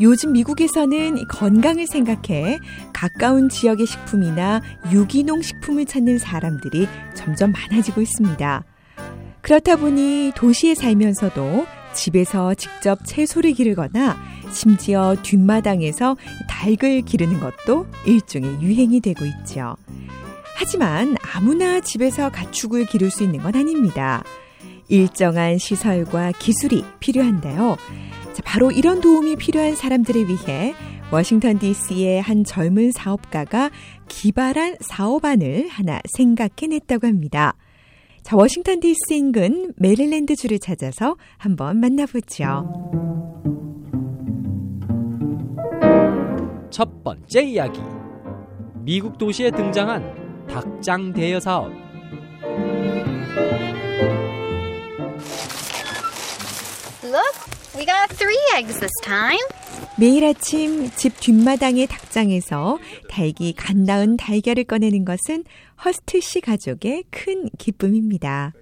요즘 미국에서는 건강을 생각해 가까운 지역의 식품이나 유기농 식품을 찾는 사람들이 점점 많아지고 있습니다. 그렇다 보니 도시에 살면서도 집에서 직접 채소를 기르거나 심지어 뒷마당에서 닭을 기르는 것도 일종의 유행이 되고 있죠. 하지만 아무나 집에서 가축을 기를 수 있는 건 아닙니다. 일정한 시설과 기술이 필요한데요. 자, 바로 이런 도움이 필요한 사람들을 위해 워싱턴 DC의 한 젊은 사업가가 기발한 사업안을 하나 생각해냈다고 합니다. 자, 워싱턴 DC 인근 메릴랜드 주를 찾아서 한번 만나보죠. 첫 번째 이야기. 미국 도시에 등장한 닭장 대여 사업. We got three eggs this time. 매일 아침 집 뒷마당의 닭장에서 닭이 간 낳은 달걀을 꺼내는 것은 허스트 씨 가족의 큰 기쁨입니다.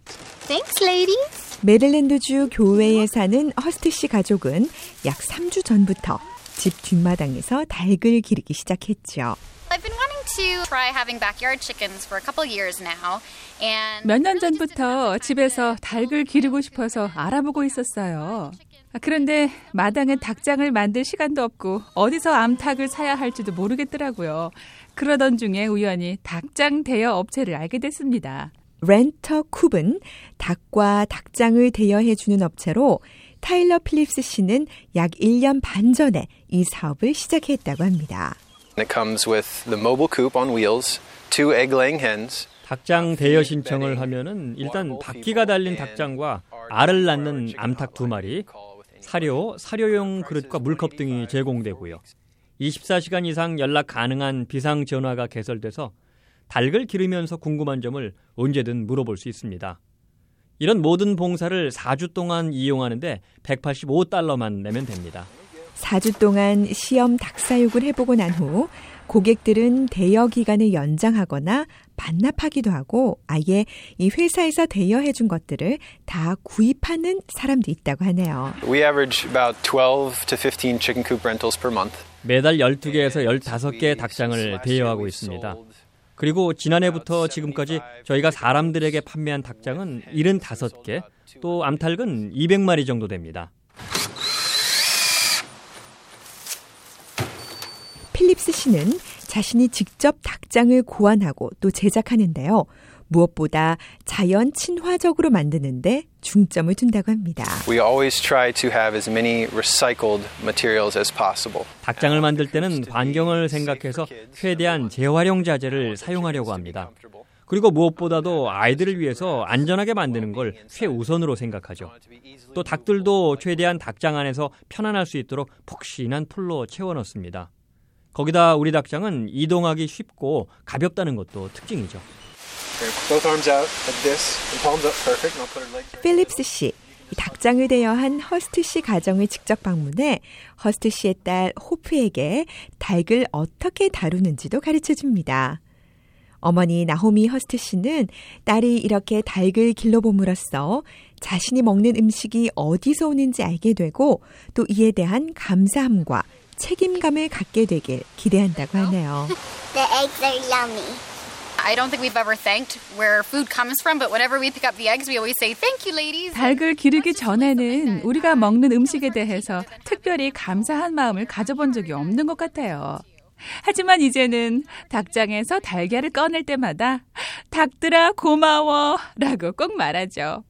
Thanks, ladies. 메릴랜드주 교회에 사는 허스트 씨 가족은 약 3주 전부터 집 뒷마당에서 닭을 기르기 시작했죠. I've been wanting to try having backyard chickens for a couple years now. And 몇년 전부터 집에서 닭을 기르고 싶어서 알아보고 있었어요. 아, 그런데 마당에 닭장을 만들 시간도 없고 어디서 암탉을 사야 할지도 모르겠더라고요. 그러던 중에 우연히 닭장 대여 업체를 알게 됐습니다. 렌터 쿱은 닭과 닭장을 대여해주는 업체로 타일러 필립스 씨는 약 1년 반 전에 이 사업을 시작했다고 합니다. It comes with the mobile coop on wheels, two egg-laying hens, 닭장 대여 신청을 하면은 일단 바퀴가 달린 닭장과 알을 낳는 암탉 두 마리, 사료, 사료용 그릇과 물컵 등이 제공되고요. 24시간 이상 연락 가능한 비상 전화가 개설돼서 닭을 기르면서 궁금한 점을 언제든 물어볼 수 있습니다. 이런 모든 봉사를 4주 동안 이용하는데 185달러만 내면 됩니다. 4주 동안 시험 닭사육을 해보고 난 후 고객들은 대여 기간을 연장하거나 반납하기도 하고 아예 이 회사에서 대여해 준 것들을 다 구입하는 사람도 있다고 하네요. We average about 12 to 15 chicken coop rentals per month. 매달 12개에서 15개의 닭장을 대여하고 있습니다. 그리고 지난해부터 지금까지 저희가 사람들에게 판매한 닭장은 75개, 또 암탉은 200마리 정도 됩니다. 필립스 씨는 자신이 직접 닭장을 고안하고 또 제작하는데요. 무엇보다 자연 친화적으로 만드는데 중점을 둔다고 합니다. We always try to have as many recycled materials as possible. 닭장을 만들 때는 환경을 생각해서 최대한 재활용 자재를 사용하려고 합니다. 그리고 무엇보다도 아이들을 위해서 안전하게 만드는 걸 최우선으로 생각하죠. 또 닭들도 최대한 닭장 안에서 편안할 수 있도록 폭신한 풀로 채워 넣습니다. 거기다 우리 닭장은 이동하기 쉽고 가볍다는 것도 특징이죠. 필립스 씨, 이 닭장을 대여한 허스트 씨 가정을 직접 방문해 허스트 씨의 딸 호프에게 닭을 어떻게 다루는지도 가르쳐 줍니다. 어머니 나호미 허스트 씨는 딸이 이렇게 닭을 길러봄으로써 자신이 먹는 음식이 어디서 오는지 알게 되고 또 이에 대한 감사함과 책임감을 갖게 되길 기대한다고 하네요. The eggs are yummy. I don't think we've ever thanked where food comes from, but whenever we pick up the eggs, we always say, Thank you, ladies. 닭을 기르기 전에는 우리가 먹는 음식에 대해서 특별히 감사한 마음을 가져본 적이 없는 것 같아요. 하지만 이제는 닭장에서 달걀을 꺼낼 때마다 닭들아 고마워 라고 꼭 말하죠.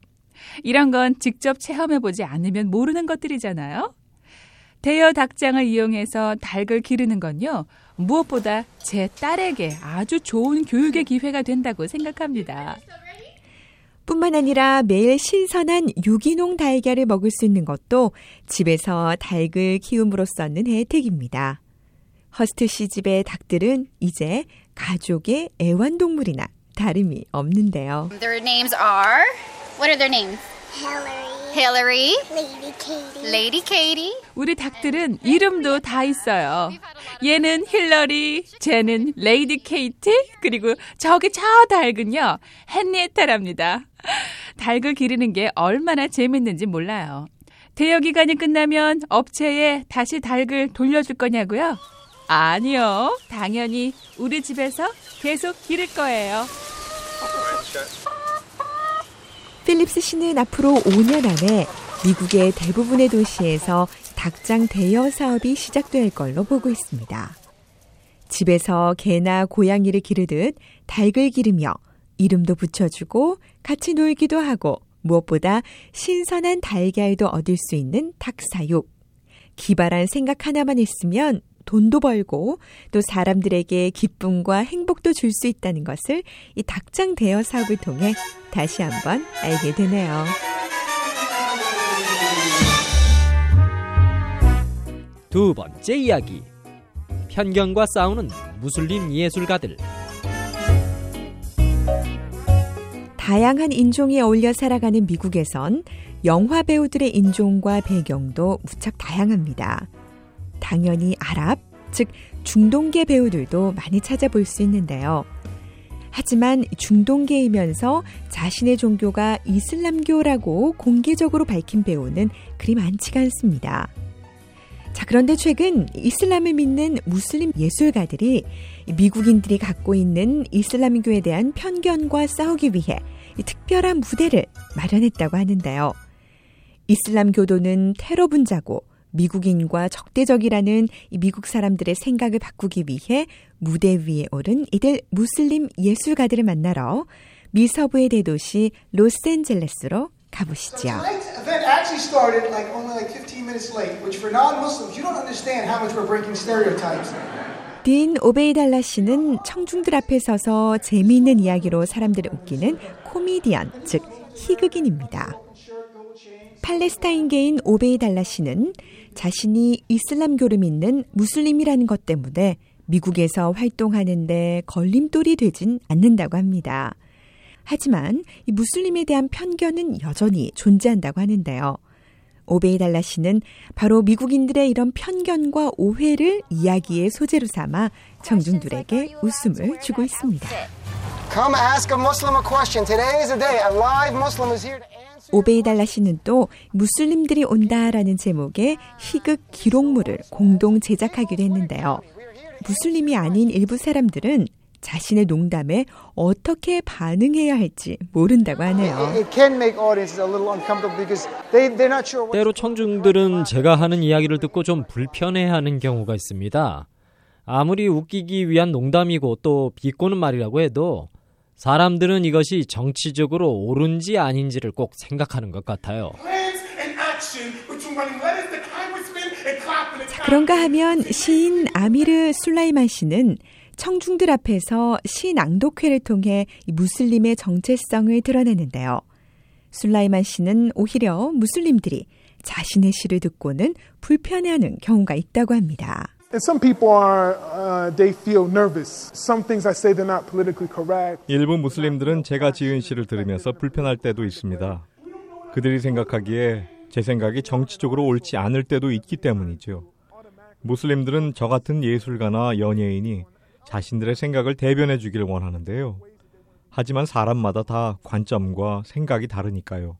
이런 건 직접 체험해보지 않으면 모르는 것들이잖아요. 대여 닭장을 이용해서 닭을 기르는 건요, 무엇보다 제 딸에게 아주 좋은 교육의 기회가 된다고 생각합니다. 뿐만 아니라 매일 신선한 유기농 달걀을 먹을 수 있는 것도 집에서 닭을 키움으로써 얻는 혜택입니다. 허스트 씨 집의 닭들은 이제 가족의 애완동물이나 다름이 없는데요. Their names are. What are their names? Hillary, Lady Katie, Lady Katie. 우리 닭들은 이름도 다 있어요. 얘는 힐러리, 쟤는 레이디 케이티, 그리고 저기 저 닭은요, 헨리에타랍니다. 닭을 기르는 게 얼마나 재밌는지 몰라요. 대여 기간이 끝나면 업체에 다시 닭을 돌려줄 거냐고요? 아니요. 당연히 우리 집에서 계속 기를 거예요. 필립스 씨는 앞으로 5년 안에 미국의 대부분의 도시에서 닭장 대여 사업이 시작될 걸로 보고 있습니다. 집에서 개나 고양이를 기르듯 닭을 기르며 이름도 붙여주고 같이 놀기도 하고 무엇보다 신선한 달걀도 얻을 수 있는 닭사육. 기발한 생각 하나만 있으면 돈도 벌고 또 사람들에게 기쁨과 행복도 줄 수 있다는 것을 이 닭장 대여 사업을 통해 다시 한번 알게 되네요. 두 번째 이야기. 편견과 싸우는 무슬림 예술가들. 다양한 인종이 어울려 살아가는 미국에선 영화 배우들의 인종과 배경도 무척 다양합니다. 당연히 아랍, 즉 중동계 배우들도 많이 찾아볼 수 있는데요. 하지만 중동계이면서 자신의 종교가 이슬람교라고 공개적으로 밝힌 배우는 그리 많지가 않습니다. 자, 그런데 최근 이슬람을 믿는 무슬림 예술가들이 미국인들이 갖고 있는 이슬람교에 대한 편견과 싸우기 위해 특별한 무대를 마련했다고 하는데요. 이슬람 교도는 테러 분자고 미국인과 적대적이라는 미국 사람들의 생각을 바꾸기 위해 무대 위에 오른 이들 무슬림 예술가들을 만나러 미서부의 대도시 로스앤젤레스로 가보시죠. Tonight's event actually started like only like 15 minutes late, which for non-Muslims, you don't understand how much we're breaking stereotypes. 딘 오베이달라 씨는 청중들 앞에 서서 재미있는 이야기로 사람들을 웃기는 코미디언, 즉 희극인입니다. 팔레스타인계인 오베이달라 씨는 자신이 이슬람교를 믿는 무슬림이라는 것 때문에 미국에서 활동하는데 걸림돌이 되진 않는다고 합니다. 하지만 이 무슬림에 대한 편견은 여전히 존재한다고 하는데요. 오베이달라 씨는 바로 미국인들의 이런 편견과 오해를 이야기의 소재로 삼아 청중들에게 웃음을 주고 있습니다. Come ask a Muslim a question. Today is the day. A live Muslim is here to. 오베이달라 씨는 또 무슬림들이 온다라는 제목의 희극 기록물을 공동 제작하기로 했는데요. 무슬림이 아닌 일부 사람들은 자신의 농담에 어떻게 반응해야 할지 모른다고 하네요. It can make audiences a little uncomfortable because they, they're not sure what. 때로 청중들은 제가 하는 이야기를 듣고 좀 불편해하는 경우가 있습니다. 아무리 웃기기 위한 농담이고 또 비꼬는 말이라고 해도 사람들은 이것이 정치적으로 옳은지 아닌지를 꼭 생각하는 것 같아요. 자, 그런가 하면 시인 아미르 술라이만 씨는 청중들 앞에서 시 낭독회를 통해 이 무슬림의 정체성을 드러내는데요. 술라이만 씨는 오히려 무슬림들이 자신의 시를 듣고는 불편해하는 경우가 있다고 합니다. And some people are, they feel nervous. Some things I say they're not politically correct. 일부 무슬림들은 제가 지은 시를 들으면서 불편할 때도 있습니다. 그들이 생각하기에 제 생각이 정치적으로 옳지 않을 때도 있기 때문이죠. 무슬림들은 저 같은 예술가나 연예인이 자신들의 생각을 대변해 주기를 원하는데요. 하지만 사람마다 다 관점과 생각이 다르니까요.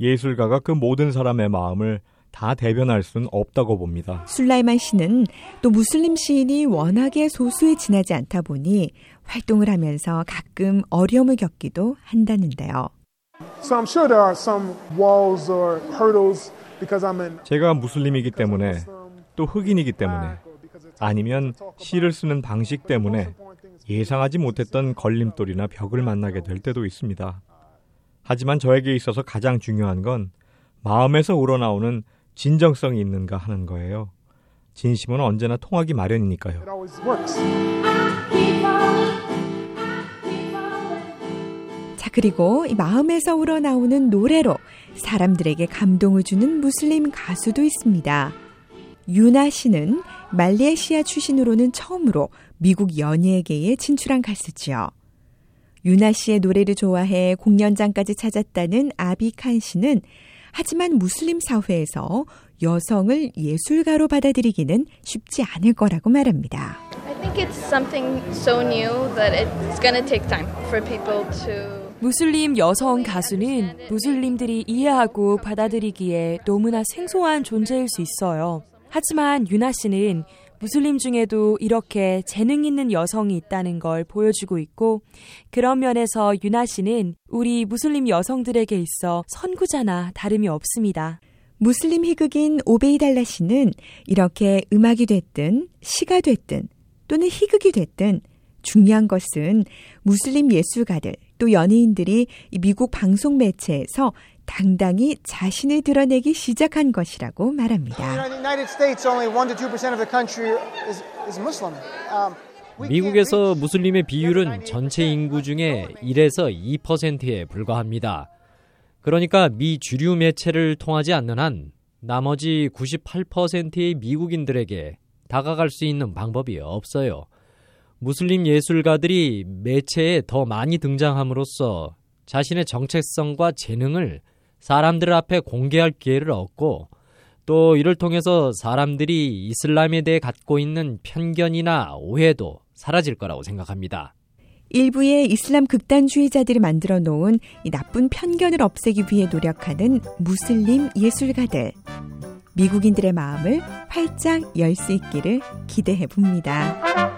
예술가가 그 모든 사람의 마음을 다 대변할 수는 없다고 봅니다. 술라이만 씨는 또 무슬림 시인이 워낙에 소수에 지나지 않다 보니 활동을 하면서 가끔 어려움을 겪기도 한다는데요. So sure 제가 무슬림이기 때문에 또 흑인이기 때문에 아니면 시를 쓰는 방식 때문에 예상하지 못했던 걸림돌이나 벽을 만나게 될 때도 있습니다. 하지만 저에게 있어서 가장 중요한 건 마음에서 우러나오는 진정성이 있는가 하는 거예요. 진심은 언제나 통하기 마련이니까요. 자, 그리고 이 마음에서 우러나오는 노래로 사람들에게 감동을 주는 무슬림 가수도 있습니다. 유나 씨는 말레이시아 출신으로는 처음으로 미국 연예계에 진출한 가수지요. 유나 씨의 노래를 좋아해 공연장까지 찾았다는 아비칸 씨는 하지만 무슬림 사회에서 여성을 예술가로 받아들이기는 쉽지 않을 거라고 말합니다. I think it's something so new that it's going to take time for people to 무슬림 여성 가수는 무슬림들이 이해하고 받아들이기에 너무나 생소한 존재일 수 있어요. 하지만 유나 씨는 무슬림 중에도 이렇게 재능 있는 여성이 있다는 걸 보여주고 있고 그런 면에서 유나 씨는 우리 무슬림 여성들에게 있어 선구자나 다름이 없습니다. 무슬림 희극인 오베이달라 씨는 이렇게 음악이 됐든 시가 됐든 또는 희극이 됐든 중요한 것은 무슬림 예술가들 또 연예인들이 미국 방송 매체에서 당당히 자신을 드러내기 시작한 것이라고 말합니다. 미국에서 무슬림의 비율은 전체 인구 중에 1에서 2%에 불과합니다. 그러니까 미 주류 매체를 통하지 않는 한 나머지 98%의 미국인들에게 다가갈 수 있는 방법이 없어요. 무슬림 예술가들이 매체에 더 많이 등장함으로써 자신의 정체성과 재능을 사람들 앞에 공개할 기회를 얻고 또 이를 통해서 사람들이 이슬람에 대해 갖고 있는 편견이나 오해도 사라질 거라고 생각합니다. 일부의 이슬람 극단주의자들이 만들어 놓은 이 나쁜 편견을 없애기 위해 노력하는 무슬림 예술가들. 미국인들의 마음을 활짝 열 수 있기를 기대해 봅니다.